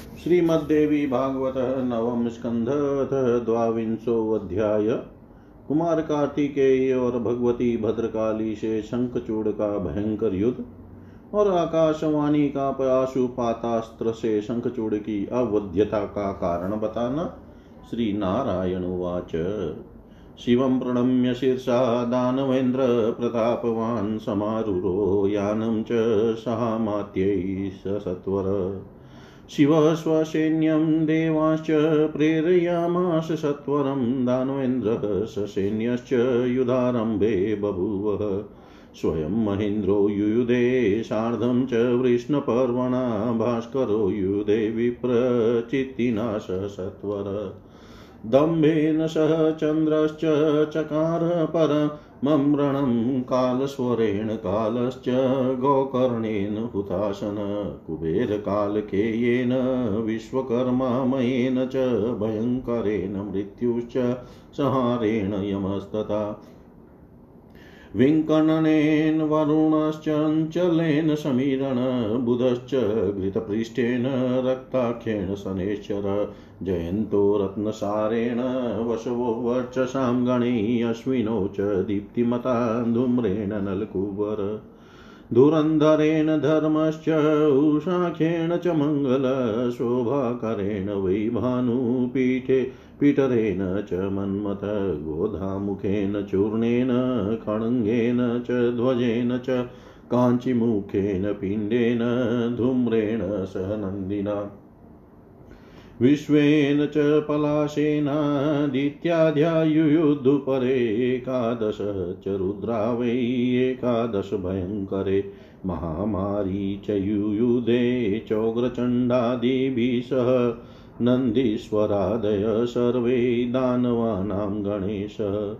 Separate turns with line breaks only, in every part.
श्रीमद्देवी भागवत नवम स्कंध द्वांशो अध्याय। कुमार कार्तिकेय और भगवती भद्रकाली से शंखचूड़ का भयंकर युद्ध और आकाशवाणी का पातास्त्र से शंखचूड़ की अवध्यता का कारण बताना श्री नारायण उवाच। शिवं प्रणम्य शीर्षा दानवेन्द्र प्रतापवान् समारुरो यानं च शिव स्वसैन्यं देवाश्च प्रेरयामास सत्वरं दानवेन्द्रः ससैन्यश्च युधारम्भे बभूवः। स्वयं महेन्द्रो युयुधे, सार्धं च वृष्णपर्वणा, भास्करो युधे विप्रचित्तिनाश सत्वर। दम्भेन सह चन्द्रश्च चकार परममृणं कालस्वरेण कालश्च गोकर्णेन हुताशन कुबेरकालकेयेन विश्वकर्मामयेन च भयङ्करेण मृत्युश्च संहारेण यमस्तथा। विङ्कणनेन वरुणश्चञ्चलेन समीरण बुधश्च घृतपृष्ठेन रक्ताख्येन शनेश्वर जयन्तो रत्नसारेण वशवो वर्चसां गणे अश्विनौ च दीप्तिमता धूम्रेण नलकुवर। धुरन्धरेण धर्मश्च, उषाखेण च मङ्गलशोभाकरेण वै भानुपीठे पितरेण च मन्मथ, गोधामुखेन चूर्णेन, खड्गेन च ध्वजेन च, काञ्चिमुखेन पिण्डेन, धूम्रेण सह नन्दिना। विश्वेन च पलाशेनादित्याध्यायुयुद्धुपरे एकादश च रुद्रा वै एकादश भयङ्करे महामारी च युयुधे चोग्रचण्डादिभिः सह नन्दीश्वरादय सर्वे दानवानां गणेशः।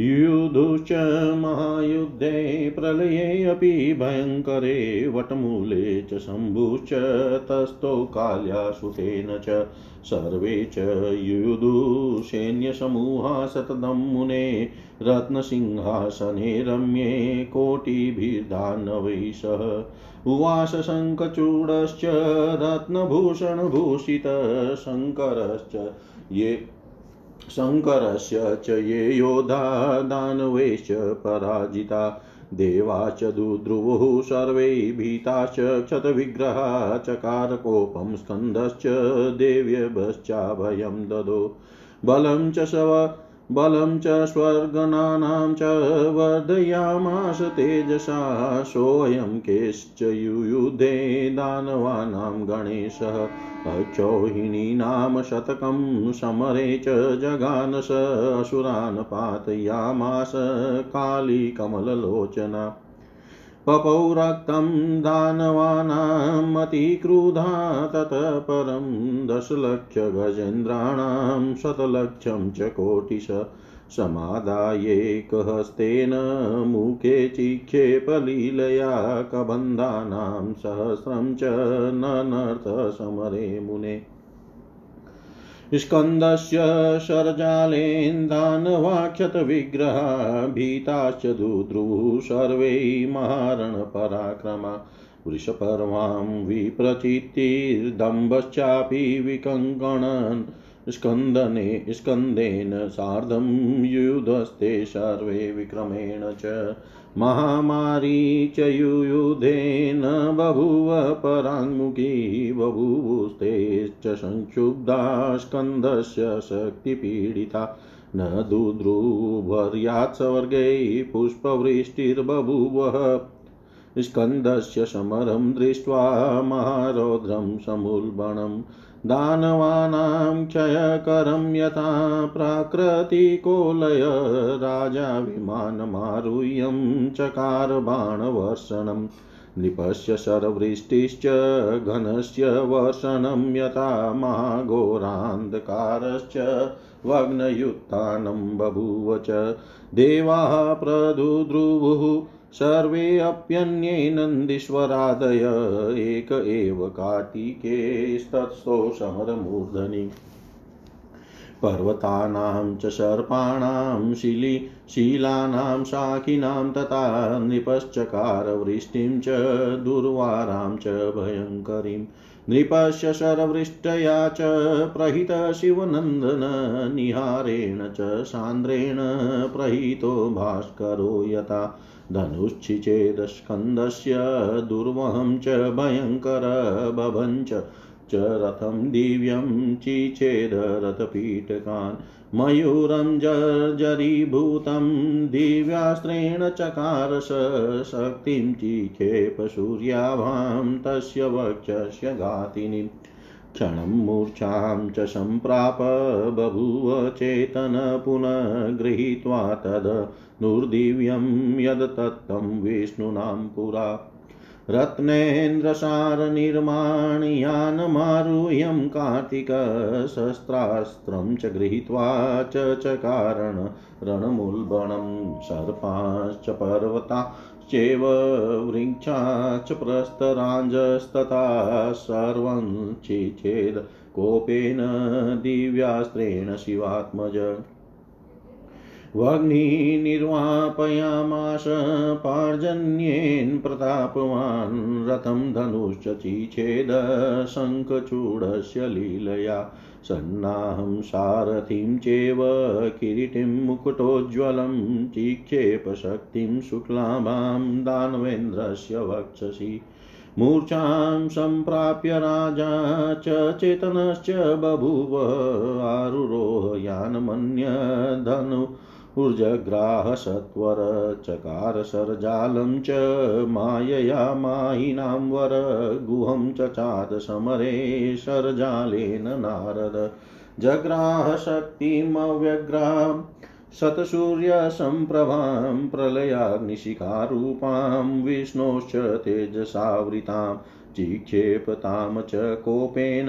युयुधुश्च महायुद्धे प्रलयेऽपि भयङ्करे वटमूले च शम्भुश्च तस्थौ काल्यासुतेन च सर्वे च युयुधुसैन्यसमूहा सततं मुने रत्नसिंहासने रम्ये कोटिभिर्दानवै सह। उवास शङ्खचूडश्च रत्नभूषणभूषितः शङ्करश्च ये शङ्करस्य च ये योधा दानवैश्च पराजिता। देवाश्च दुद्रुवुः सर्वै भीताश्च क्षतविग्रहा चकारकोपं स्कन्धश्च देव्यभश्चाभयं ददो। बलं च शव बलं च स्वर्गणानां च वर्धयामास तेजसा, सोऽयं केश्च युयुधे दानवानां गणेशः अक्षौहिणीनां शतकं समरे च जगानस, असुरान् पातयामास काली कमललोचना पपौ रक्तं दानवानामतिक्रुधा ततः परं दशलक्षगजेन्द्राणां शतलक्षं च कोटिश समादायेकहस्तेन मुखे चिक्षेपलीलया कबन्धानां सहस्रं च ननर्थसमरे मुने। स्कन्दस्य शरजालेन्दानवाक्षतविग्रहा भीताश्च दुद्रुः सर्वै महारणपराक्रमा वृषपर्वां विप्रचितिर्दम्भश्चापि विकङ्कणन्। स्कन्दने, स्कन्देन सार्धं युयुधस्ते सर्वे विक्रमेण च। महामारी च युयुधेन बभूव, पराङ्मुखी बभूवुस्तेश्च संक्षुब्धा, स्कन्दस्य शक्तिपीडिता। न दुद्रुभर्यात्सवर्गैः पुष्पवृष्टिर्बभूवः। स्कन्दस्य समरं दृष्ट्वा महारौद्रं समुल्बणम्। दानवानां क्षयकरं यथा प्राकृतिकोलय राजा विमानमारुह्यं चकार बाणवर्षणं नृपस्य शरवृष्टिश्च घनस्य वर्षणं यथा महाघोरान्धकारश्च वग्नयुत्थानं बभूव च। देवाः प्रदुद्रुवुः सर्वेऽप्यन्ये नन्दीश्वरादय एक एव कार्तिकेस्तत्सो समरमूर्धनि पर्वतानां च सर्पाणां, शिलि, शीलानां, शाखिनां तथा नृपश्चकारवृष्टिं च दुर्वारां च भयङ्करीं नृपस्य शरवृष्टया च प्रहितशिवनन्दन निहारेण च सान्द्रेण प्रहितो भास्करो यथा। धनुश्चिचेदस्कन्दस्य दुर्वहं च भयङ्कर बभञ्च च रथं दिव्यं चिचेदरथपीठकान् मयूरं जर्जरीभूतं दिव्यास्त्रेण चकार शक्तिं चिक्षेप सूर्याभां तस्य वक्षस्य घातिनीम् क्षणं मूर्छां च सम्प्राप बभूव चेतन पुनः गृहीत्वा तद् नुर्दिव्यं यदतत्तं विष्णूनां पुरा। रत्नेन्द्रसारनिर्माणयानमारुह्यं कार्तिकशस्त्रास्त्रं च गृहीत्वा च चकारण रणमुल्बणं सर्पाश्च पर्वताश्चैव वृक्षाश्च प्रस्तराञ्जस्तथा सर्वं चिचेद कोपेन दिव्यास्त्रेण शिवात्मज वह्निर्वापयामाश पार्जन्येन प्रतापवान् रथं धनुश्च चिछेद शङ्खचूडस्य लीलया सन्नाहं सारथिं चेव किरीटिं मुकुटोज्ज्वलं चिक्षेपशक्तिं शुक्लाभां दानवेन्द्रस्य वक्षसि। मूर्छां सम्प्राप्य राजा च चेतनश्च बभूव ऊर्जग्राहसत्वर चकार सरजालं च मायया मायिनां वर, गुहं चचाद समरे शरजालेन नारद। जग्राहशक्तिमव्यग्रां शतसूर्यसम्प्रभां प्रलयाग्निशिखारूपां, विष्णोश्च तेजसावृताम् चिक्षेपतां च कोपेन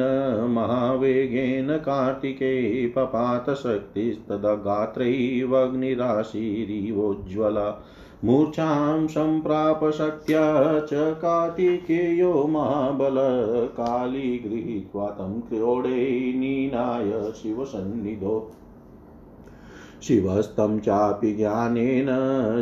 महावेगेन कार्तिके पपातशक्तिस्तदगात्रैवग्निराशिरिवोज्ज्वला। मूर्छां सम्प्राप शक्त्या च कार्तिकेयो महाबल काली गृहीत्वा तं क्रोडे नीनाय शिवसन्निधो। शिवस्तं चापि ज्ञानेन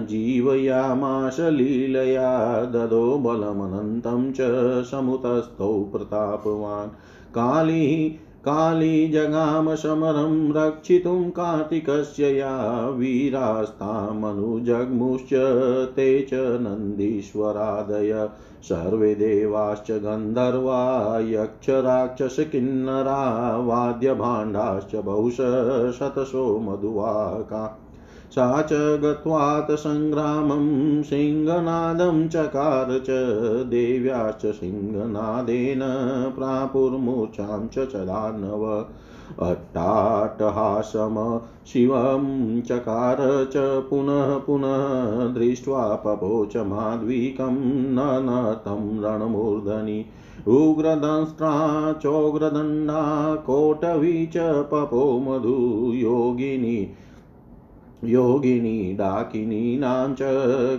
जीवयामाशलीलया ददो बलमनन्तं च समुतस्थौ प्रतापवान्। काली काली जगाम समरं रक्षितुं कार्तिकस्य या वीरास्तामनुजग्मुश्च ते च नन्दीश्वरादय। सर्वे देवाश्च गन्धर्वा यक्षराक्षसकिन्नरा वाद्यभाण्डाश्च बहुश शतशो मधुवाका सा च गत्वात् सङ्ग्रामं सिंहनादं चकार च देव्याश्च सिंहनादेन प्रापुर्मूर्छां च चदानव अट्टाट्टहासम शिवं चकार च पुनः पुनः दृष्ट्वा पपोच माध्वीकं न तं रणमूर्धनि। उग्रदंष्ट्रा चोग्रदण्डा कोटवी च पपो मधु योगिनी डाकिनीनां च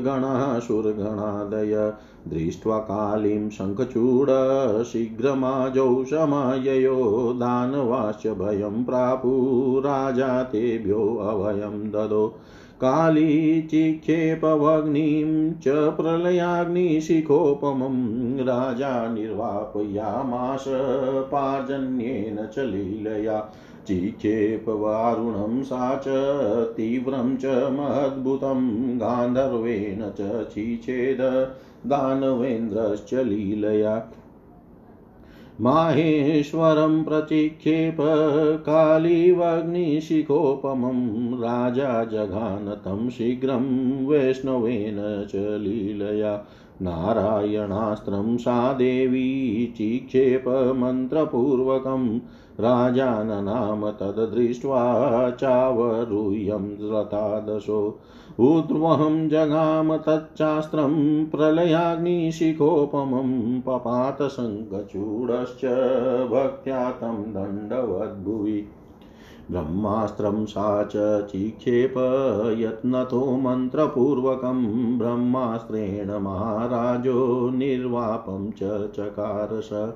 गणासुरगणादय। दृष्ट्वा कालीं शङ्खचूडशीघ्रमाजौ समाययो दानवाश्च भयं प्रापुराजा तेभ्यो अभयं ददो। काली चिक्षेपवग्निं च प्रलयाग्निशिखोपमं। राजा निर्वापयामाश पार्जन्येन च लीलया। चिक्षेपवारुणं सा च तीव्रं च महद्भुतं, गान्धर्वेण च चिचेद दानवेन्द्रश्च लीलया। माहेश्वरं प्रचिक्षेप कालीवग्निशिखोपमं, राजा जघान तं शीघ्रं वैष्णवेन च लीलया। नारायणास्त्रं सा देवी चिक्षेपमन्त्रपूर्वकं राजाननाम तद्दृष्ट्वा चावरूयं रतादशो ऊर्ध्वहं जगाम तच्चास्त्रं प्रलयाग्निशिखोपमं पपातशङ्खचूडश्च भक्त्या तं दण्डवद्भुवि। ब्रह्मास्त्रं सा च चिक्षेप यत्नतो मन्त्रपूर्वकं ब्रह्मास्त्रेण महाराजो निर्वापं च चकारस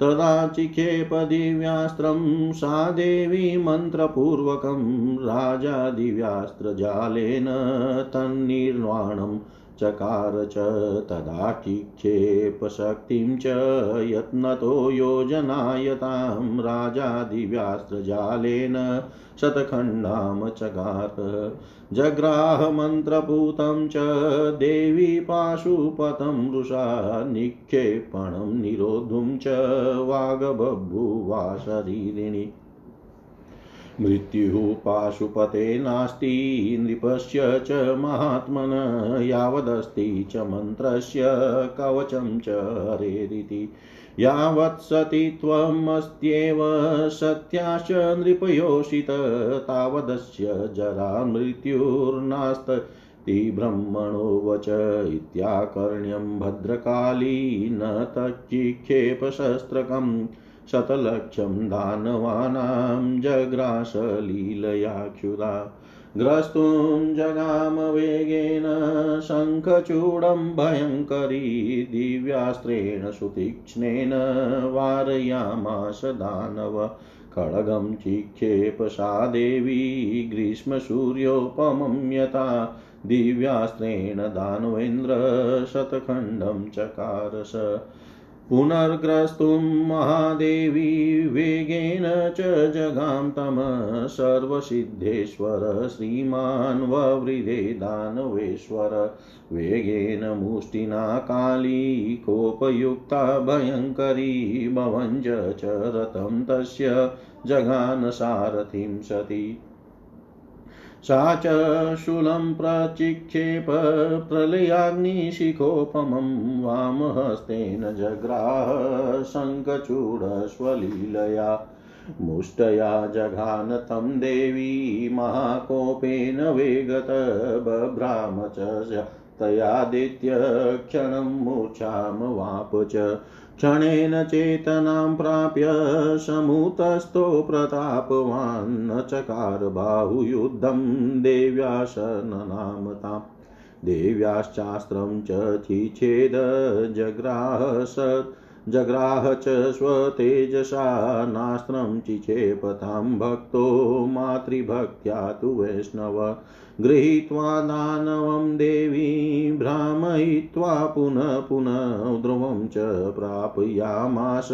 तदा चिक्षेप दिव्यास्त्रं सा देवी मन्त्रपूर्वकं राजा दिव्यास्त्रजालेन तन्निर्वाणं चकार च तदा चिक्षेपशक्तिं च यत्नतो योजनायतां राजादिव्यास्त्रजालेन शतखण्डां चकार जग्राहमन्त्रपूतं च देवी पाशुपतं रुषा निक्षेपणं निरोद्धुं च वागबभूवा शरीरिणी। मृत्युः पाशुपते नास्ति नृपस्य च महात्मन यावदस्ति च मन्त्रस्य कवचं च हरेरिति यावत् सति त्वमस्त्येव सत्याश्च नृपयोषित तावदस्य जरा मृत्युर्नास्त। ब्रह्मणो वच इत्याकर्ण्यं भद्रकाली न तच्चिक्षेपशस्त्रकम् शतलक्षं दानवानां जग्रासलीलया क्षुधा ग्रस्तुं जगाम वेगेन शङ्खचूडं भयङ्करी दिव्यास्त्रेण सुतीक्ष्णेन वारयामास दानव। खड्गं चिक्षेप सा देवी ग्रीष्मसूर्योपमं यथा दिव्यास्त्रेण दानवेन्द्र शतखण्डं चकारस। पुनर्ग्रस्तुं महादेवी वेगेन च जगां तम सर्वसिद्धेश्वर श्रीमान् ववृधे दानवेश्वर। वेगेन मुष्टिना काली, कोपयुक्ता भयङ्करी भवञ्ज च रथं तस्य जगान सारथिं सती। सा च शूलं प्रचिक्षेप प्रलयाग्निशिखोपमं वामहस्तेन जग्राह शङ्खचूडस्वलीलया मुष्टया जघान तं देवी महाकोपेन वेगत बभ्राम च तयादित्य क्षणं मूर्छां वाप च क्षणेन चेतनां प्राप्य समुतस्थो प्रतापवान् न चकार बाहुयुद्धं देव्याशननाम ताम् देव्याश्चास्त्रं च चिच्छेद जग्राह च स्वतेजसा नास्त्रं चिक्षेपतां भक्तो मातृभक्त्या तु वैष्णव। गृहीत्वा दानवं देवी भ्रामयित्वा पुनः पुनः ध्रुवं च प्रापयामास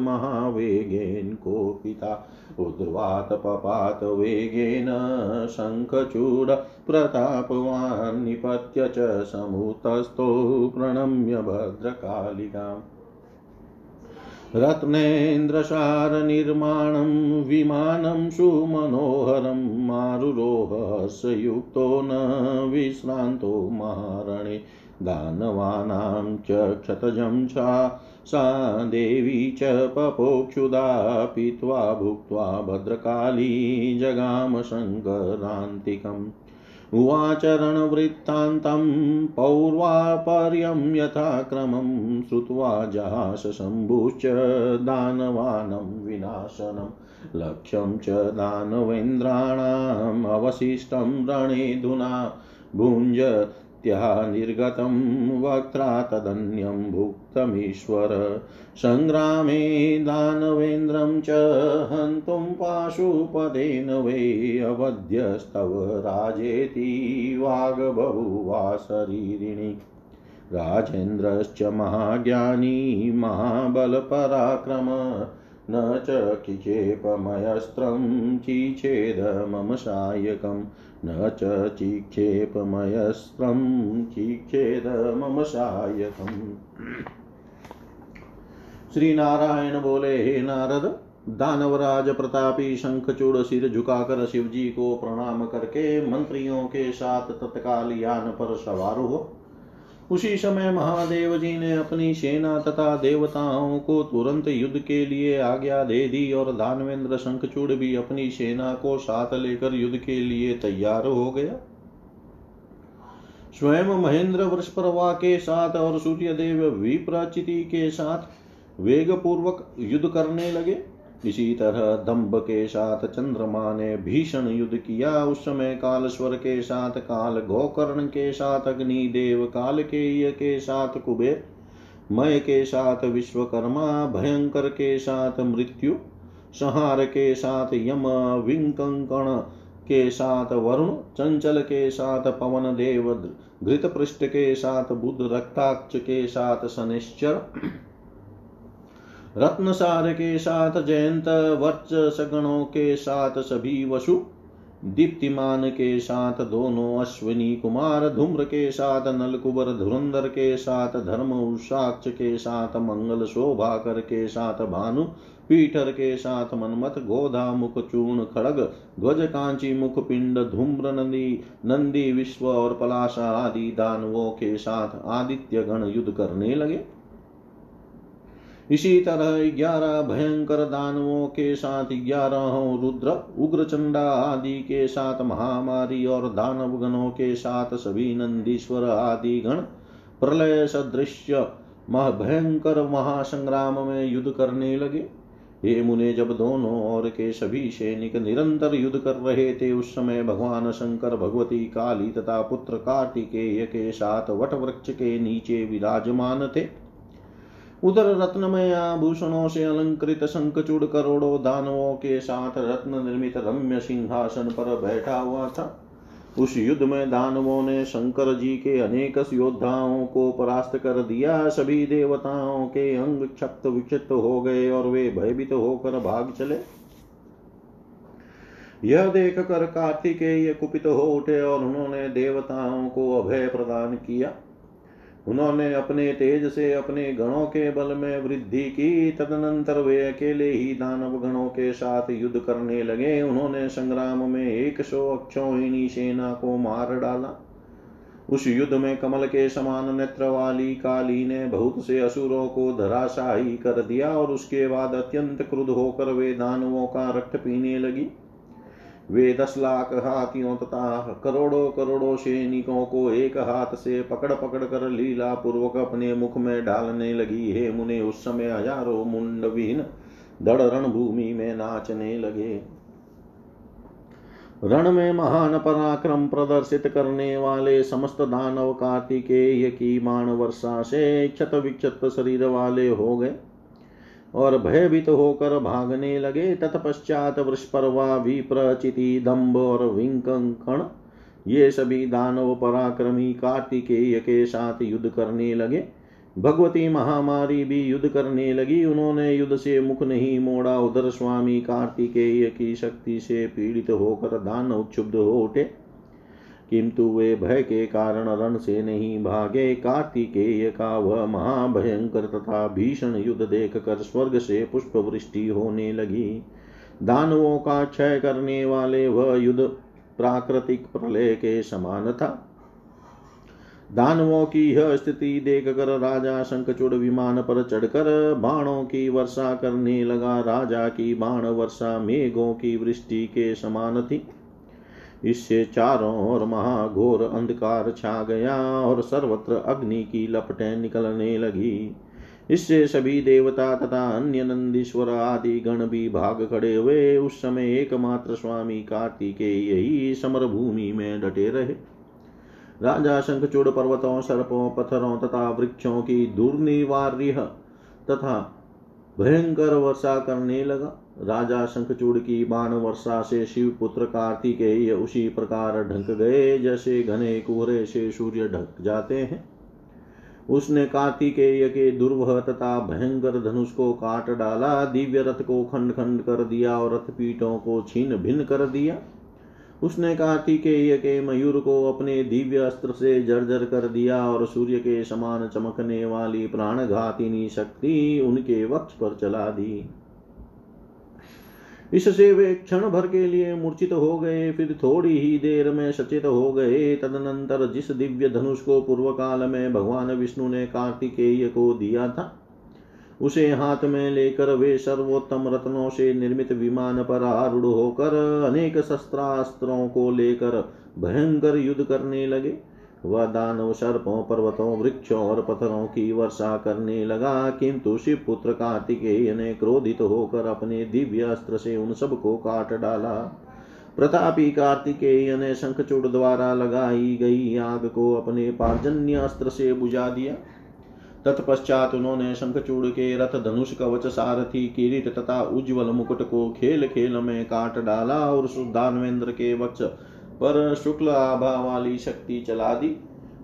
महावेगेन कोपिता। उद्ध्वात् पपात वेगेन शङ्खचूड प्रतापवान् निपत्य च समुतस्थो प्रणम्य भद्रकालिकाम्। रत्नेन्द्रसारनिर्माणं विमानं सुमनोहरं मारुरोहस्युक्तो न विश्रान्तो महारणे दानवानां च क्षतजं सा सा देवी च पपोक्षुधा पीत्वा भुक्त्वा भद्रकाली जगाम शङ्करान्तिकम् उवाचरणवृत्तान्तं पौर्वापर्यं यथाक्रमं श्रुत्वा जहासशम्भुश्च दानवानं विनाशनं लक्ष्यं च दानवेन्द्राणामवशिष्टं रणेधुना भुञ्ज त्या निर्गतं वक्त्रा तदन्यं भुक्तमीश्वर। सङ्ग्रामे दानवेन्द्रं च हन्तुं पाशुपदेन वै अवध्यस्तव राजेति वाग्बभुवा शरीरिणि। राजेन्द्रश्च महाज्ञानी महाबलपराक्रम न च किचेपमयस्त्रं चिचेद मम सायकम् न च चिक्षेपमयस्त्रं चिक्षेद मम सायकम् श्री नारायण बोले, हे नारद, दानवराज प्रतापी, शंखचूड़, सिर झुकाकर शिव जी को प्रणाम करके मंत्रियों के साथ तत्काल यान पर सवार हो। उसी समय महादेव जी ने अपनी सेना तथा देवताओं को तुरंत युद्ध के लिए आज्ञा दे दी और दानवेंद्र शंखचूड़ भी अपनी सेना को साथ लेकर युद्ध के लिए तैयार हो गया। स्वयं महेंद्र वृषप्रवा के साथ और सूर्यदेव विप्रचिति के साथ वेग पूर्वक युद्ध करने लगे। इसी तरह दम्भ के साथ चंद्रमा ने भीषण युद्ध किया उस समय कालस्वर के साथ काल गोकर्ण के साथ अग्नि देव काल के के साथ कुबेर मय के साथ विश्वकर्मा भयंकर के साथ मृत्यु संहार के साथ यम विंकण के साथ वरुण चंचल के साथ पवन देव घृत पृष्ठ के साथ बुद्ध रक्ताक्ष के साथ शनिश्चर रत्नसार के साथ जयंत वर्च सगणों के साथ सभी वसु दीप्तिमान के साथ दोनों अश्विनी कुमार धूम्र के साथ नलकुबर धुरंधर के साथ धर्म उषाक्ष के साथ मंगल शोभाकर के साथ भानु पीठर के साथ मनमत गोधा मुख चूर्ण खड़ग ध्वज कांची मुख पिंड धूम्र नंदी नंदी विश्व और पलाशा आदि दानवों के साथ आदित्य गण युद्ध करने लगे। इसी तरह ग्यारह भयंकर दानवों के साथ ग्यारहों रुद्र उग्र चंडा आदि के साथ महामारी और दानव गणों के साथ सभी नंदीश्वर आदि गण प्रलय सदृश्य भयंकर महासंग्राम में युद्ध करने लगे। हे मुने, जब दोनों और के सभी सैनिक निरंतर युद्ध कर रहे थे, उस समय भगवान शंकर, भगवती काली तथा पुत्र कार्तिकेय के साथ वट वृक्ष के नीचे विराजमान थे। उधर रत्नमय आभूषणों से अलंकृत शंखचूड़ करोड़ों दानवों के साथ रत्न निर्मित रम्य सिंहासन पर बैठा हुआ था उस युद्ध में दानवों ने शंकर जी के अनेक योद्धाओं को परास्त कर दिया। सभी देवताओं के अंग क्षप्त विक्षिप्त हो गए और वे भयभीत होकर भाग चले। यह देख कर कार्तिकेय कुपित हो उठे और उन्होंने देवताओं को अभय प्रदान किया। उन्होंने अपने तेज से अपने गणों के बल में वृद्धि की। तदनंतर वे अकेले ही दानव गणों के साथ युद्ध करने लगे। उन्होंने संग्राम में एक सौ अक्षोहिणी सेना को मार डाला। उस युद्ध में कमल के समान नेत्र वाली काली ने बहुत से असुरों को धराशाही कर दिया और उसके बाद अत्यंत क्रुद्ध होकर वे दानवों का रक्त पीने लगी। वे दस लाख हाथियों तथा करोड़ों करोड़ों सैनिकों को एक हाथ से पकड़ पकड़ कर लीला पूर्वक अपने मुख में डालने लगी। हे मुने, उस समय हज़ारों मुंड विहीन दड़ रणभूमि में नाचने लगे। रण में महान पराक्रम प्रदर्शित करने वाले समस्त दानव कार्तिकेय की मान वर्षा से क्षत विक्षत शरीर वाले हो गए। और भयभीत होकर भागने लगे। तत्पश्चात वृषपर्वा विप्रचिति दम्भ और विंकण ये सभी दानव पराक्रमी कार्तिकेय के साथ युद्ध करने लगे। भगवती महामारी भी युद्ध करने लगी। उन्होंने युद्ध से मुख नहीं मोड़ा। उधर स्वामी कार्तिकेय की शक्ति से पीड़ित होकर दानव क्षुब्ध हो उठे। किंतु वे भय के कारण रण से नहीं भागे। कार्तिकेय का वह महाभयंकर तथा भीषण युद्ध देख कर स्वर्ग से पुष्प वृष्टि होने लगी। दानवों का क्षय करने वाले वह युद्ध प्राकृतिक प्रलय के समान था। दानवों की यह स्थिति देख कर राजा शंखचूड़ विमान पर चढ़कर बाणों की वर्षा करने लगा। राजा की बाण वर्षा मेघों की वृष्टि के समान थी। इससे चारों ओर महाघोर अंधकार छा गया और सर्वत्र अग्नि की लपटें निकलने लगी। इससे सभी देवता तथा अन्य नंदीश्वर आदि गण भी भाग खड़े हुए। उस समय एकमात्र स्वामी कार्तिकेय यही समर भूमि में डटे रहे। राजा शंखचूड़ पर्वतों, सर्पों, पत्थरों तथा वृक्षों की दुर्निवार्य तथा भयंकर वर्षा करने लगा। राजा शंखचूड़ की बाण वर्षा से शिव पुत्र कार्तिकेय उसी प्रकार ढक गए, जैसे घने कोहरे से सूर्य ढक जाते हैं। उसने कार्तिकेय के दुर्वह तथा भयंकर धनुष को काट डाला, दिव्य रथ को खंड खंड कर दिया और रथ पीठों को छीन भिन्न कर दिया। उसने कार्तिकेय के मयूर को अपने दिव्य अस्त्र से जर्जर कर दिया और सूर्य के समान चमकने वाली प्राणघातिनी शक्ति उनके वक्ष पर चला दी। इससे वे क्षण भर के लिए मूर्छित हो गए, फिर थोड़ी ही देर में सचेत हो गए। तदनंतर जिस दिव्य धनुष को पूर्व काल में भगवान विष्णु ने कार्तिकेय को दिया था, उसे हाथ में लेकर वे सर्वोत्तम रत्नों से निर्मित विमान पर आरूढ़ होकर अनेक शस्त्रास्त्रों को लेकर भयंकर युद्ध करने लगे। वह दानव सर्पों, पर्वतों, वृक्षों और पत्थरों की वर्षा करने लगा, किंतु शिव पुत्र कार्तिकेय ने क्रोधित होकर अपने दिव्य अस्त्र से उन सबको काट डाला। प्रतापी कार्तिकेय ने शंखचूड़ द्वारा लगाई गई आग को अपने पार्जन्य अस्त्र से बुझा दिया। तत्पश्चात उन्होंने शंखचूड़ के रथ धनुष कवच सारथी किरीट तथा उज्ज्वल मुकुट को खेल खेल में काट डाला और दानवेंद्र के वक्ष पर शुक्ल आभा वाली शक्ति चला दी।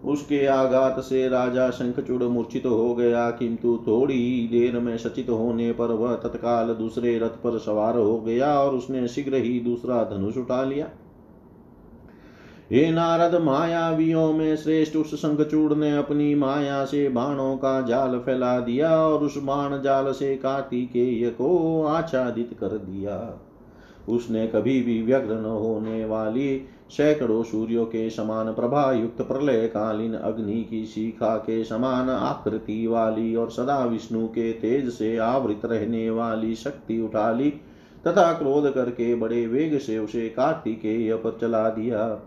उसके आघात से राजा शंखचूड़ मूर्छित हो गया, किंतु थोड़ी ही देर में सचित होने पर वह तत्काल दूसरे रथ पर सवार हो गया और उसने शीघ्र ही दूसरा धनुष उठा लिया। हे नारद, मायावियों में श्रेष्ठ उस शंखचूड़ ने अपनी माया से बाणों का जाल फैला दिया और उस बाण जाल से कार्तिकेय को आच्छादित कर दिया। उसने कभी भी व्यग्र न होने वाली सैकड़ों सूर्यों के समान प्रभा युक्त प्रलय कालीन अग्नि की शिखा के समान आकृति वाली और सदा विष्णु के तेज से आवृत रहने वाली शक्ति उठा ली, तथा क्रोध करके बड़े वेग से उसे कार्तिकेय पर चला दिया।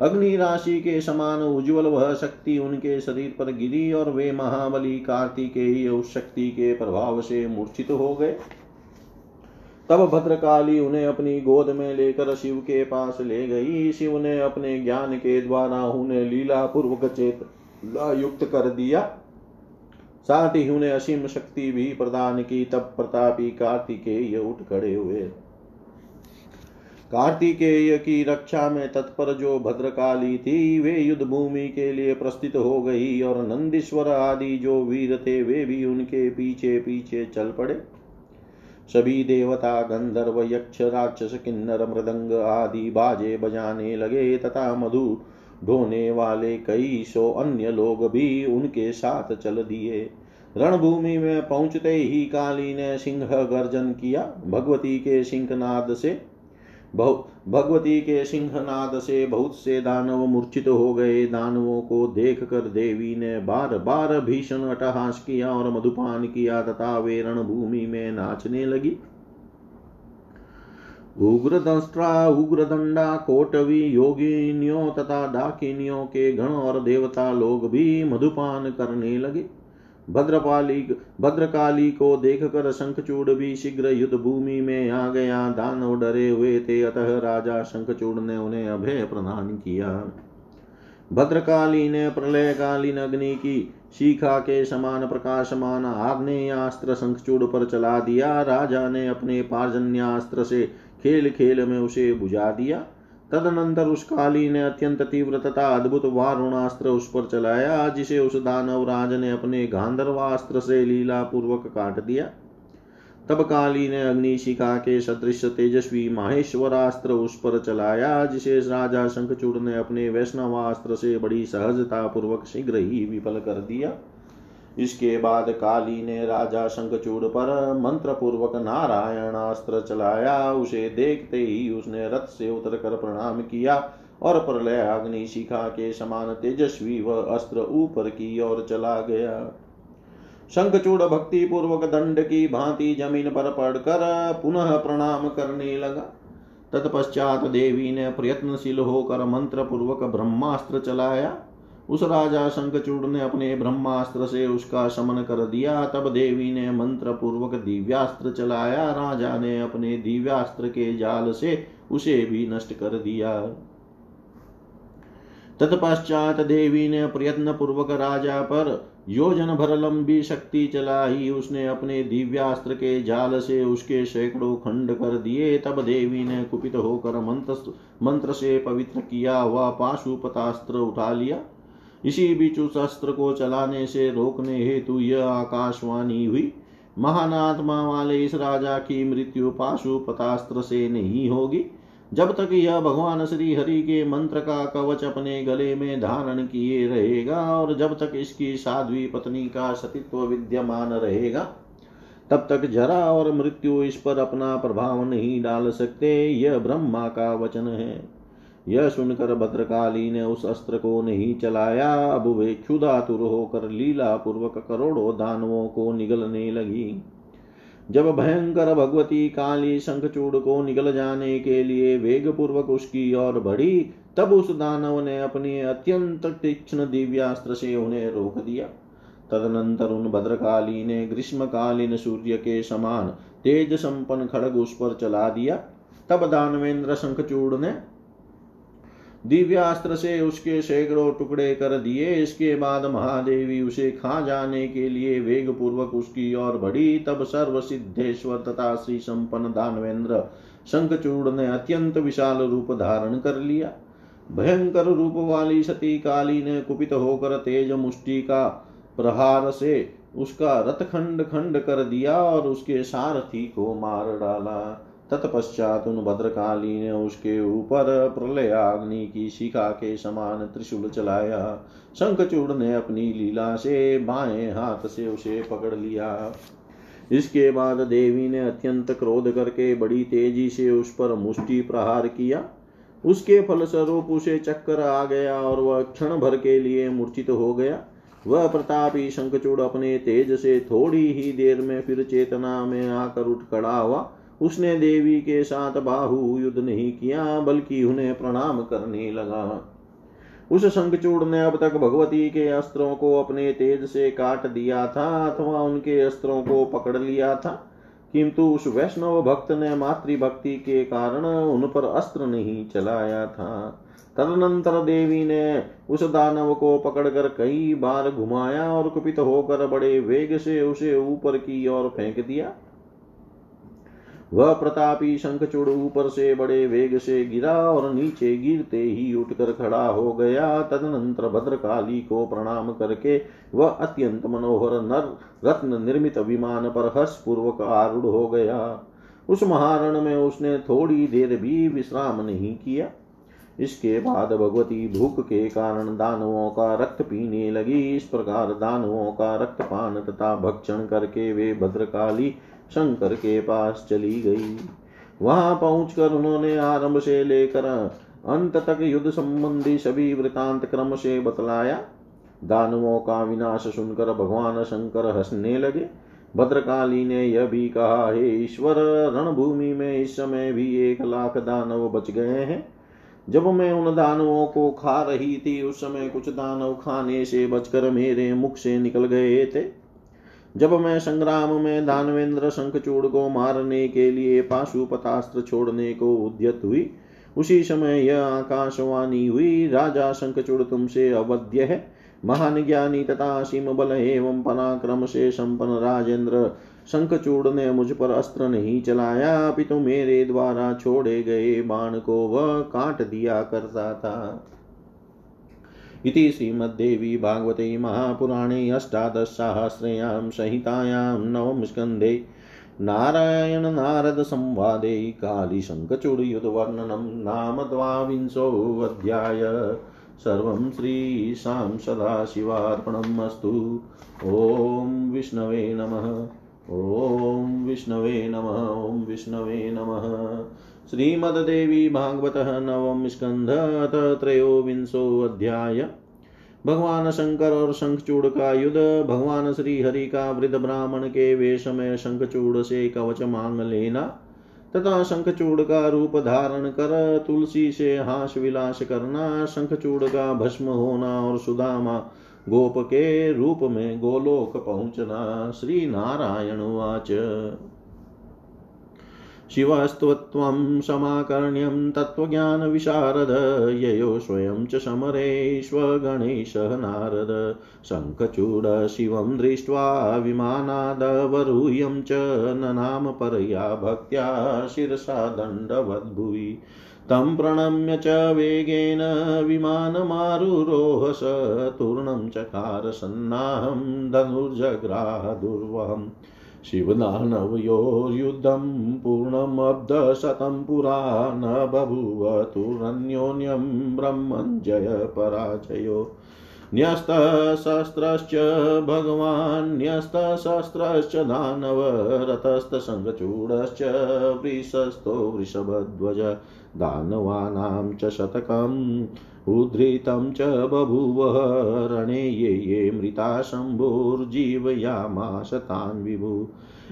अग्नि राशि के समान उज्जवल वह शक्ति उनके शरीर पर गिरी और वे महाबली कार्तिकेय उस शक्ति के प्रभाव से मूर्छित हो गए। तब भद्रकाली उन्हें अपनी गोद में लेकर शिव के पास ले गई। शिव ने अपने ज्ञान के द्वारा उन्हें लीला पूर्वक चेत युक्त कर दिया। साथ ही उन्हें असीम शक्ति भी प्रदान की। तब प्रतापी कार्तिकेय उठ खड़े हुए। कार्तिकेय की रक्षा में तत्पर जो भद्रकाली थी, वे युद्ध भूमि के लिए प्रस्तुत हो गई और नंदीश्वर आदि जो वीर थे, वे भी उनके पीछे पीछे चल पड़े। सभी देवता, गंधर्व, यक्ष, राक्षस, किन्नर, मृदंग आदि बाजे बजाने लगे तथा मधु ढोने वाले कई सो अन्य लोग भी उनके साथ चल दिए। रणभूमि में पहुँचते ही काली ने सिंह गर्जन किया। भगवती के सिंहनाद से भगवती के सिंहनाद से बहुत से दानव मूर्छित हो गए। दानवों को देख कर देवी ने बार बार भीषण अटहास किया और मधुपान किया तथा वे रणभूमि में नाचने लगी। उग्र दंष्ट्रा उग्र दंडा कोटवी, योगिनियों तथा डाकिनियों के गण और देवता लोग भी मधुपान करने लगे। भद्रपाली भद्रकाली को देखकर शंखचूड़ भी शीघ्र युद्ध भूमि में आ गया। दानव डरे हुए थे। अतः राजा शंखचूड़ ने उन्हें अभय प्रदान किया। भद्रकाली ने प्रलय कालीन अग्नि की शिखा के समान प्रकाशमान आग्नेयास्त्र शंखचूड़ पर चला दिया। राजा ने अपने पार्जन्यास्त्र से खेल खेल में उसे बुझा दिया। तदनंतर उस काली ने अत्यंत तीव्र तथा अद्भुत वारुणास्त्र उस पर चलाया जिसे उस दानव राज ने अपने गांधर्वास्त्र से लीला पूर्वक काट दिया। तब काली ने अग्निशिखा के सदृश तेजस्वी माहेश्वरास्त्र उस पर चलाया जिसे राजा शंखचूड़ ने अपने वैष्णवास्त्र से बड़ी सहजता पूर्वक शीघ्र ही विफल कर दिया। इसके बाद काली ने राजा शंखचूड़ पर मंत्र पूर्वक नारायण अस्त्र चलाया। उसे देखते ही उसने रथ से उतर कर प्रणाम किया और प्रलय अग्नि शिखा के समान तेजस्वी व अस्त्र ऊपर की ओर चला गया। शंखचूड़ भक्ति पूर्वक दंड की भांति ज़मीन पर पड़कर पुनः प्रणाम करने लगा। तत्पश्चात देवी ने प्रयत्नशील होकर मंत्र पूर्वक ब्रह्मास्त्र चलाया। उस राजा शंखचूड़ ने अपने ब्रह्मास्त्र से उसका शमन कर दिया। तब देवी ने मंत्र पूर्वक दिव्यास्त्र चलाया। राजा ने अपने दिव्यास्त्र के जाल से उसे भी नष्ट कर दिया। तत्पश्चात देवी ने प्रयत्न पूर्वक राजा पर योजन भर लंबी शक्ति चलाई। उसने अपने दिव्यास्त्र के जाल से उसके सैकड़ों खंड कर दिए। तब देवी ने कुपित होकर मंत्र मंत्र से पवित्र किया। हुआ पाशुपतास्त्र उठा लिया। इसी बीच उस अस्त्र को चलाने से रोकने हेतु यह आकाशवाणी हुई। महानात्मा वाले इस राजा की मृत्यु पाशुपतास्त्र से नहीं होगी। जब तक यह भगवान श्री हरि के मंत्र का कवच अपने गले में धारण किए रहेगा और जब तक इसकी साध्वी पत्नी का सतीत्व विद्यमान रहेगा, तब तक जरा और मृत्यु इस पर अपना प्रभाव नहीं डाल सकते। यह ब्रह्मा का वचन है। यह सुनकर भद्रकाली ने उस अस्त्र को नहीं चलाया। अब वे क्षुदातुर होकर लीला पूर्वक करोड़ों दानवों को निगलने लगी। जब भयंकर भगवती काली शंखचूड़ को निगल जाने के लिए वेग पूर्वक उसकी ओर बढ़ी, तब उस दानव ने अपने अत्यंत तीक्ष्ण दिव्यास्त्र से उन्हें रोक दिया। तदनंतर उन भद्रकाली ने ग्रीष्मकालीन सूर्य के समान तेज संपन्न खड़ग उस पर चला दिया। तब दानवेंद्र शंखचूड़ ने दिव्यास्त्र से उसके सैकड़ों टुकड़े कर दिए। इसके बाद महादेवी उसे खा जाने के लिए वेग पूर्वक उसकी ओर बढ़ी। तब सर्व सिद्धेश्वर तथा श्री संपन्न दानवेंद्र शंखचूड़ ने अत्यंत विशाल रूप धारण कर लिया। भयंकर रूप वाली सती काली ने कुपित होकर तेज मुष्टि का प्रहार से उसका रथ खंड खंड कर दिया और उसके सारथी को मार डाला। तत्पश्चात उन भद्रकाली ने उसके ऊपर प्रलयाग्नि की शिखा के समान त्रिशूल चलाया। शंखचूड़ ने अपनी लीला से बाएँ हाथ से उसे पकड़ लिया। इसके बाद देवी ने अत्यंत क्रोध करके बड़ी तेज़ी से उस पर मुष्टि प्रहार किया। उसके फलस्वरूप उसे चक्कर आ गया और वह क्षण भर के लिए मूर्छित हो गया। वह प्रतापी शंखचूड़ अपने तेज से थोड़ी ही देर में फिर चेतना में आकर उठ खड़ा हुआ। उसने देवी के साथ बाहु युद्ध नहीं किया, बल्कि उन्हें प्रणाम करने लगा। उस शंखचूड़ ने अब तक भगवती के अस्त्रों को अपने तेज से काट दिया था अथवा उनके अस्त्रों को पकड़ लिया था। किंतु उस वैष्णव भक्त ने मातृभक्ति के कारण उन पर अस्त्र नहीं चलाया था। तदनंतर देवी ने उस दानव को पकड़कर कई बार घुमाया और कुपित होकर बड़े वेग से उसे ऊपर की ओर फेंक दिया। वह प्रतापी शंखचूड़ ऊपर से बड़े वेग से गिरा और नीचे गिरते ही उठकर खड़ा हो गया। तदनंतर भद्रकाली को प्रणाम करके वह अत्यंत मनोहर नर रत्न निर्मित विमान पर हर्ष पूर्वक आरूढ़ हो गया। उस महारण में उसने थोड़ी देर भी विश्राम नहीं किया। इसके बाद भगवती भूख के कारण दानवों का रक्त पीने लगी। इस प्रकार दानवों का रक्तपान तथा भक्षण करके वे भद्रकाली शंकर के पास चली गई। वहाँ पहुंचकर उन्होंने आरंभ से लेकर अंत तक युद्ध संबंधी सभी वृतांत क्रम से बतलाया। दानवों का विनाश सुनकर भगवान शंकर हंसने लगे। भद्रकाली ने यह भी कहा, हे ईश्वर, रणभूमि में इस समय भी एक लाख दानव बच गए हैं। जब मैं उन दानवों को खा रही थी, उस समय कुछ दानव खाने से बचकर मेरे मुख से निकल गए थे। जब मैं संग्राम में दानवेंद्र शंखचूड़ को मारने के लिए पाशुपतास्त्र छोड़ने को उद्यत हुई, उसी समय यह आकाशवाणी हुई, राजा शंखचूड़ तुमसे अवध्य है। महान ज्ञानी तथा सीम बल एवं पराक्रम से संपन्न राजेंद्र शंखचूड़ ने मुझ पर अस्त्र नहीं चलाया। अपितु मेरे द्वारा छोड़े गए बाण को वह काट दिया करता था। इति श्रीमद्देवी भागवते महापुराणे अष्टादशसाहस्रयां संहितायां नवमस्कन्धे नारायणनारदसंवादे कालीशङ्खचूडयुधवर्णनं नाम द्वाविंशोऽध्याय। सर्वं श्रीशां सदाशिवार्पणम् अस्तु। ॐ विष्णवे नमः। ॐ विष्णवे नमः। ॐ विष्णवे नमः। श्रीमद्देवी भागवत नवम स्कंध अथ त्रयोविंशो अध्याय। भगवान शंकर और शंखचूड़ का युद्ध, भगवान श्री हरि का वृद्ध ब्राह्मण के वेश में शंखचूड़ से कवच मांग लेना, तथा शंखचूड़ का रूप धारण कर तुलसी से हास विलास करना, शंखचूड़ का भस्म होना और सुदामा गोप के रूप में गोलोक पहुँचना। श्री नारायण वाच। शिवस्त्वत्वं समाकर्ण्यं तत्त्वज्ञानविशारद, ययो स्वयं च समरेष्वगणेशः नारद। शङ्खचूडशिवं दृष्ट्वा विमानादवरूह्यं च ननाम परया भक्त्या शिरसा दण्डवद्भुवि। तं प्रणम्य च वेगेन विमानमारुरोहस, तूर्णं चकार सन्नाहं धनुर्जग्राह दुर्वहम् शिवदानवयोर्युद्धं पूर्णमब्धशतं पुरा न बभूव तुरन्योन्यं ब्रह्मञ्जय पराजयो न्यस्तशस्त्रश्च भगवान्, न्यस्तशस्त्रश्च दानव वृषस्थो वृषभध्वज, दानवानां च शतकम् उद्धृतं च बभूव रणे ये ये मृता शम्भुर्जीवयामास तान् विभु।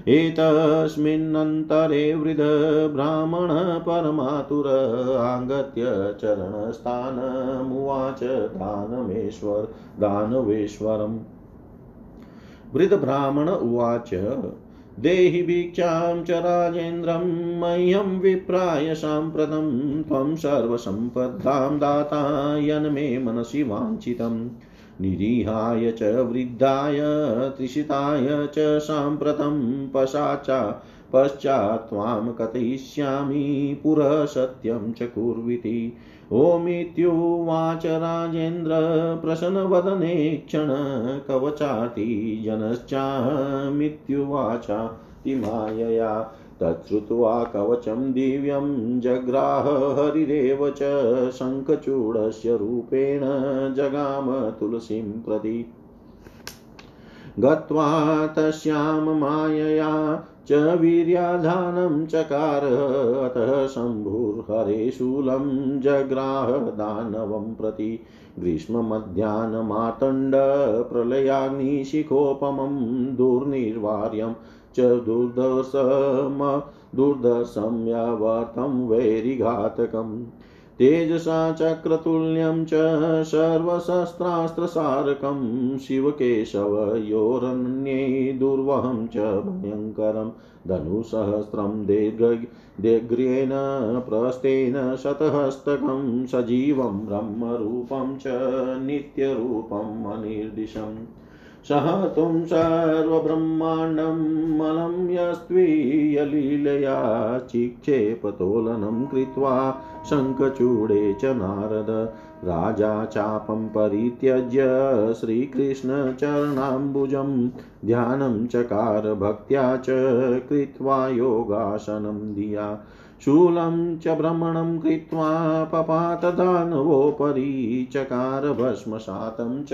एतस्मिन्नन्तरे वृद्ध ब्राह्मण परमातुर आगत्य चरणस्थानमुवाच दानवेश्वर दानवेश्वरम्। वृद्धब्राह्मण उवाच देहि भिक्षां च राजेन्द्रं मह्यं विप्राय साम्प्रतं त्वं सर्वसम्पद्धां दाता यन्मे मनसि वाञ्छितम् निरीहाय च वृद्धाय त्रिषिताय च साम्प्रतं पशाचा, पश्चात् त्वां कथयिष्यामि पुरः सत्यं च कुर्विति ओमित्युवाच राजेन्द्र प्रसन्नवदने क्षण कवचाति जनश्चामित्युवाचातिमायया तच्छ्रुत्वा कवचं दिव्यं जग्राह हरिरेव च शङ्खचूडस्य रूपेण जगाम तुलसीं प्रति। गत्वा तस्यां मायया च वीर्याधानं चकार, अतः शम्भुर्हरे शूलं जग्राह दानवं प्रति ग्रीष्ममध्याह्नमातण्ड प्रलयाग्निशिखोपमं दुर्निर्वार्यं च दुर्दशम दुर्दशम्यवर्तं वैरिघातकम्। तेजसा चक्रतुल्यं च सर्वशस्त्रास्त्रसारकं शिवकेशवयोरन्ये दुर्वहं च भयङ्करं धनुसहस्रं दीर्घ दीर्घ्येन प्रस्तेन शतहस्तकं सजीवं ब्रह्मरूपं च नित्यरूपम् अनिर्दिशम्। सहतुं सर्वब्रह्माण्डं मलं यस्त्वीयलीलया चिक्षेपतोलनं कृत्वा शङ्खचूडे च नारद, राजा चापं परित्यज्य श्रीकृष्णचरणाम्बुजं, ध्यानं चकार भक्त्या च कृत्वा योगासनं धिया। शूलं च भ्रमणं कृत्वा पपातदानवोपरि चकार भस्मसातं च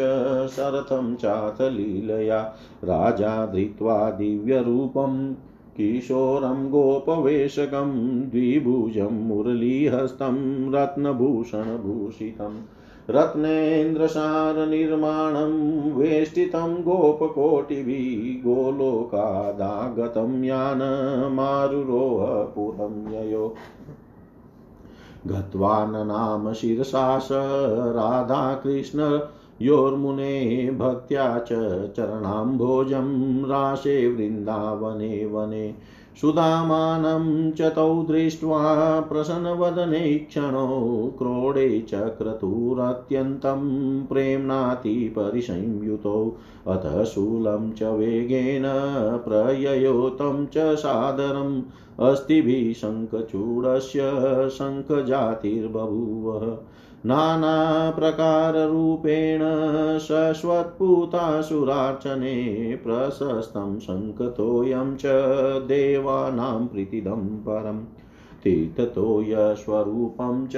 शरथं चाथ लीलया राजा धृत्वा दिव्यरूपं किशोरं गोपवेशकं द्विभुजं मुरलीहस्तं रत्नभूषणभूषितम् रत्नेन्द्रसारनिर्माणं वेष्टितं गोपकोटिभिः गोलोकादागतं यानमारुरोह ययो। गत्वा ननाम शिरसा स राधाकृष्णयोर्मुने भक्त्या च चरणाम्भोजं राशे वृन्दावने वने। सुधामानं च तौ दृष्ट्वा प्रसन्नवदने क्षणो क्रोडे चक्रतुरत्यन्तं प्रेम्णातिपरिसंयुतौ अथ शूलं च वेगेन प्रययो तं च सादरम् अस्तिभिः शङ्खचूडस्य शङ्खजातिर्बभूव नानाप्रकाररूपेण शश्वत्पूतासुरार्चने प्रशस्तं शङ्कतोऽयं च देवानां प्रीतिदं परम् तीर्थतोयस्वरूपं च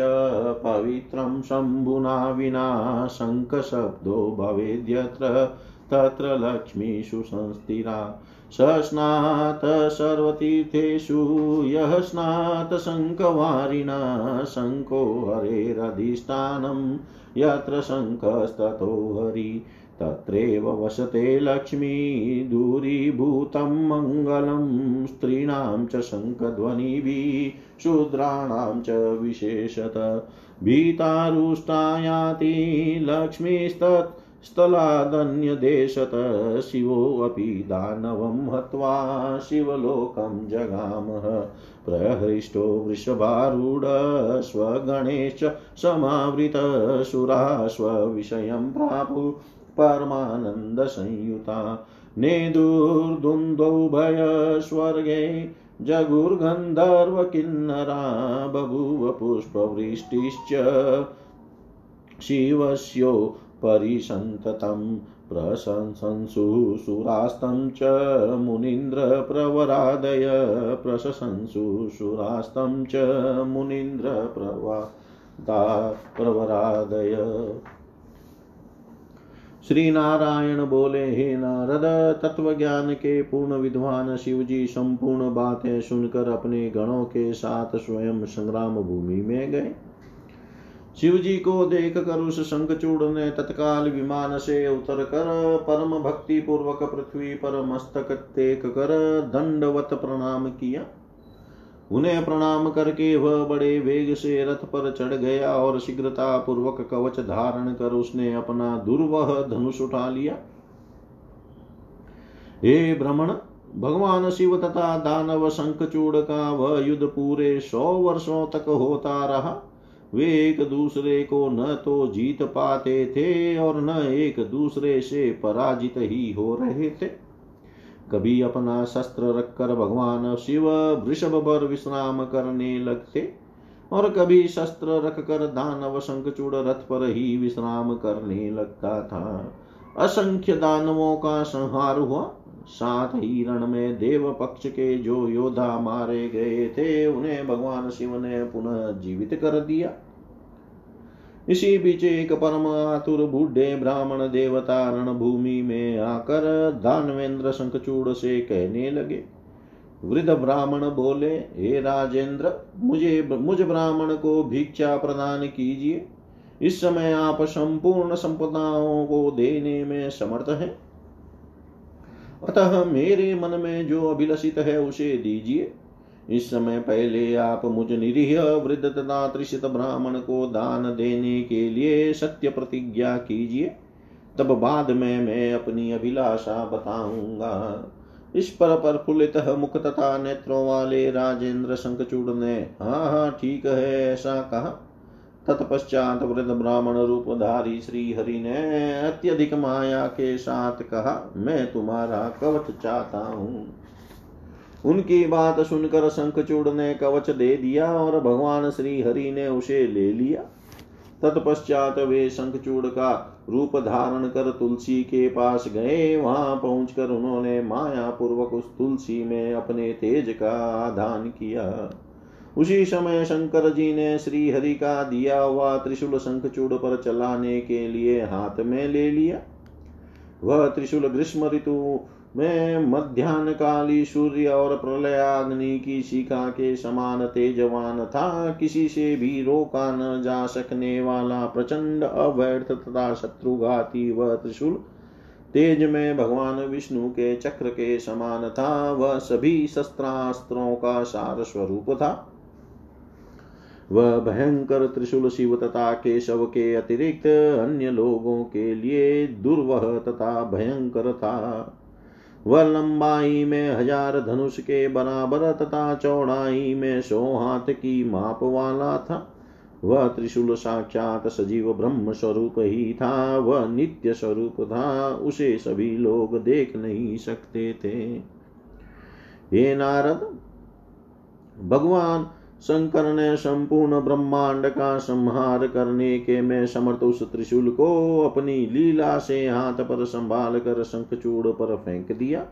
पवित्रं शम्भुना विना शङ्खशब्दो भवेद्यत्र तत्र लक्ष्मीषु संस्थिरा सस्नात सर्वतीर्थेषु यः स्नात शङ्खवारिणा शङ्को हरेरधिष्ठानं, यत्र शङ्खस्ततो हरि, तत्रैव वसते लक्ष्मी दूरीभूतं मङ्गलं, स्त्रीणां च शङ्खध्वनिभिः, शूद्राणां च विशेषत भीतारुष्टायाति लक्ष्मीस्तत् स्थलादन्यदेशत शिवोऽपि दानवं हत्वा शिवलोकं जगामः। प्रहृष्टो वृषभारूढ समावृतसुराश्वविषयं प्रापु परमानन्दसंयुता। नेदुर्दुन्दौभयस्वर्गे जगुर्गन्धर्वकिन्नरा बभूव पुष्पवृष्टिश्च शिवस्यो परिसन्ततं प्रशंसन्सु सुरास्तं च मुनीन्द्रप्रवरादय प्रशंसु सुरास्तं च मुनीन्द्रप्रवादा प्रवरादय। श्री नारायण बोले, हे नारद तत्व ज्ञान के पूर्ण विद्वान शिव जी संपूर्ण बातें सुनकर अपने गणों के साथ स्वयं संग्राम भूमि में गए। शिव जी को देख कर उस शंखचूड़ ने तत्काल विमान से उतर कर परम भक्ति पूर्वक पृथ्वी पर मस्तक टेक कर दंडवत प्रणाम किया। उन्हें प्रणाम करके वह बड़े वेग से रथ पर चढ़ गया और शीघ्रता पूर्वक कवच धारण कर उसने अपना दुर्वह धनुष उठा लिया। हे भ्रमण भगवान शिव तथा दानव शंखचूड़ का वह युद्ध पूरे सौ वर्षों तक होता रहा। वे एक दूसरे को न तो जीत पाते थे और न एक दूसरे से पराजित ही हो रहे थे। कभी अपना शस्त्र रखकर भगवान शिव वृषभ पर विश्राम करने लगते और कभी शस्त्र रखकर दानव शंखचूड़ रथ पर ही विश्राम करने लगता था। असंख्य दानवों का संहार हुआ। साथ ही रण में देव पक्ष के जो योद्धा मारे गए थे, उन्हें भगवान शिव ने पुनः जीवित कर दिया। इसी बीच एक परम आतुर बूढ़े ब्राह्मण देवता रण भूमि में आकर दानवेंद्र शंखचूड़ से कहने लगे। वृद्ध ब्राह्मण बोले, हे राजेंद्र, मुझे, मुझ ब्राह्मण को भिक्षा प्रदान कीजिए। इस समय आप संपूर्ण संपदाओं को देने में समर्थ हैं। अतः मेरे मन में जो अभिलषित है, उसे दीजिए। इस समय पहले आप मुझ निरीह वृद्ध तथा त्रिशित ब्राह्मण को दान देने के लिए सत्य प्रतिज्ञा कीजिए। तब बाद में मैं अपनी अभिलाषा बताऊँगा। इस पर प्रफुल्लित मुख तथा नेत्रों वाले राजेंद्र शंखचूड़ ने हाँ हाँ ठीक है, ऐसा कहा। तत्पश्चात वृद्ध ब्राह्मण रूपधारी श्री हरि ने अत्यधिक माया के साथ कहा, मैं तुम्हारा कवच चाहता हूँ। उनकी बात सुनकर शंखचूड़ ने कवच दे दिया और भगवान श्री हरि ने उसे ले लिया। तत्पश्चात वे शंखचूड़ का रूप धारण कर तुलसी के पास गए। वहाँ पहुंचकर उन्होंने माया पूर्वक उस तुलसी में अपने तेज का आधान किया। उसी समय शंकर जी ने श्री हरि का दिया हुआ त्रिशूल शंखचूड़ पर चलाने के लिए हाथ में ले लिया। वह त्रिशूल ग्रीष्म ऋतु में मध्यान्ह काली सूर्य और प्रलयाग्नि की शिखा के समान तेजवान था। किसी से भी रोका न जा सकने वाला प्रचंड अव्यर्थ तथा शत्रुघाती वह त्रिशूल तेज में भगवान विष्णु के चक्र के समान था। वह सभी शस्त्रास्त्रों का सार स्वरूप था। वह भयंकर त्रिशूल शिव तथा केशव के अतिरिक्त अन्य लोगों के लिए दुर्वह तथा भयंकर था। वह लंबाई में हज़ार धनुष के बराबर तथा चौड़ाई में सौ हाथ की माप वाला था। वह त्रिशूल साक्षात सजीव ब्रह्म स्वरूप ही था, वह नित्य स्वरूप था, उसे सभी लोग देख नहीं सकते थे। हे नारद, भगवान शंकर ने संपूर्ण ब्रह्मांड का संहार करने के में समर्थ उस त्रिशूल को अपनी लीला से हाथ पर संभाल कर शंखचूड़ पर फेंक दिया।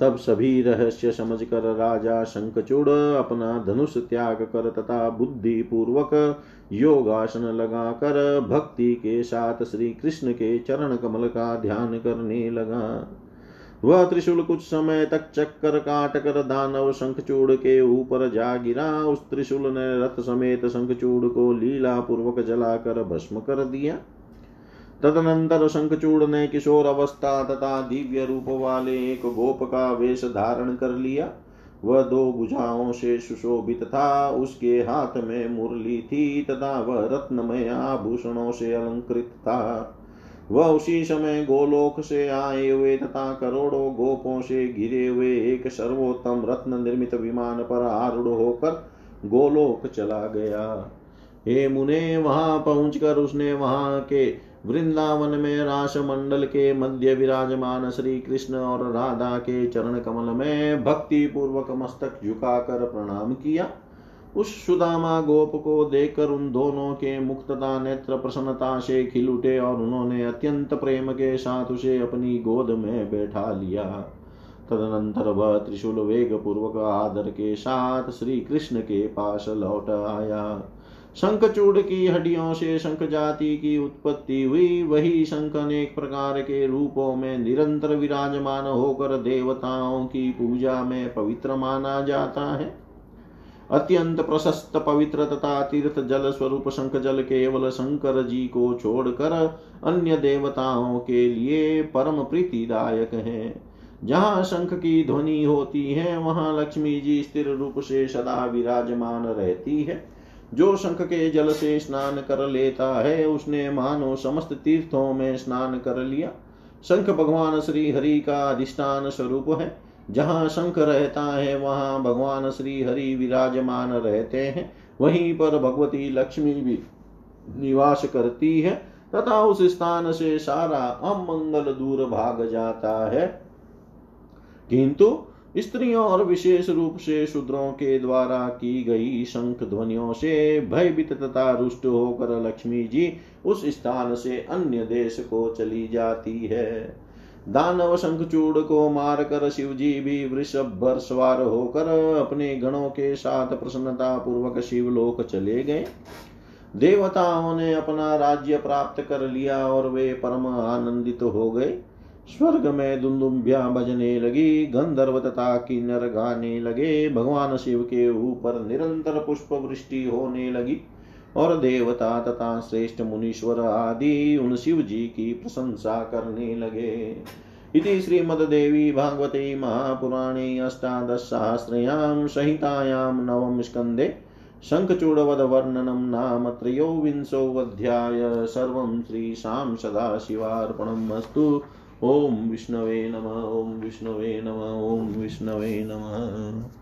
तब सभी रहस्य समझकर राजा शंखचूड़ अपना धनुष त्याग कर तथा बुद्धि पूर्वक योगासन लगाकर भक्ति के साथ श्री कृष्ण के चरण कमल का ध्यान करने लगा। वह त्रिशूल कुछ समय तक चक्कर काट कर दानव शंखचूड़ के ऊपर जा गिरा। उस त्रिशूल ने रथ समेत शंखचूड़ को लीला पूर्वक जलाकर भस्म कर दिया। तदनंतर शंखचूड़ ने किशोर अवस्था तथा दिव्य रूप वाले एक गोप का वेश धारण कर लिया। वह दो भुजाओं से सुशोभित था। उसके हाथ में मुरली थी तथा वह रत्नमय आभूषणों से अलंकृत था। वह उसी समय गोलोक से आए हुए तथा करोड़ों गोपों से घिरे हुए एक सर्वोत्तम रत्न निर्मित विमान पर आरूढ़ होकर गोलोक चला गया। हे मुने, वहाँ पहुंचकर उसने वहाँ के वृंदावन में रास मंडल के मध्य विराजमान श्री कृष्ण और राधा के चरण कमल में भक्ति पूर्वक मस्तक झुकाकर प्रणाम किया। उस सुदामा गोप को देखकर उन दोनों के मुक्तता, नेत्र प्रसन्नता से खिल उठे और उन्होंने अत्यंत प्रेम के साथ उसे अपनी गोद में बैठा लिया। तदनंतर वह त्रिशूल वेग पूर्वक आदर के साथ श्री कृष्ण के पास लौट आया। शंखचूड़ की हड्डियों से शंख जाति की उत्पत्ति हुई। वही शंख अनेक प्रकार के रूपों में निरंतर विराजमान होकर देवताओं की पूजा में पवित्र माना जाता है। अत्यंत प्रशस्त पवित्र तथा तीर्थ जल स्वरूप शंख जल केवल शंकर जी को छोड़कर अन्य देवताओं के लिए परम प्रीतिदायक है। जहाँ शंख की ध्वनि होती है, वहाँ लक्ष्मी जी स्थिर रूप से सदा विराजमान रहती है। जो शंख के जल से स्नान कर लेता है, उसने मानो समस्त तीर्थों में स्नान कर लिया। शंख भगवान श्री हरि का अधिष्ठान स्वरूप है। जहाँ शंख रहता है, वहाँ भगवान श्री हरि विराजमान रहते हैं। वहीं पर भगवती लक्ष्मी भी निवास करती है, तथा उस स्थान से सारा अमंगल दूर भाग जाता है। किंतु स्त्रियों और विशेष रूप से शूद्रों के द्वारा की गई शंख ध्वनियों से भयभीत तथा रुष्ट होकर लक्ष्मी जी उस स्थान से अन्य देश को चली जाती है। दानव शंखचूड़ को मारकर शिव जी भी वृषभ भर सवार होकर अपने गणों के साथ प्रसन्नता पूर्वक शिवलोक चले गए। देवताओं ने अपना राज्य प्राप्त कर लिया और वे परम आनंदित हो गए। स्वर्ग में दुंदुम्बिया बजने लगी, गंधर्व तथा किन्नर गाने लगे, भगवान शिव के ऊपर निरंतर पुष्प वृष्टि होने लगी। और देवता तथा श्रेष्ठ मुनीश्वर आदि उन शिव जी की प्रशंसा करने लगे। इति श्रीमद्देवी भागवते महापुराणे अष्टादशसहस्रयां संहितायां नवम स्कन्धे शङ्खचूडवधवर्णनं नाम त्रयोविंशोऽध्याय सर्वं श्रीशां सदाशिवार्पणम् अस्तु। ॐ विष्णवे नमः, ॐ विष्णवे नमः, ॐ विष्णवे नमः।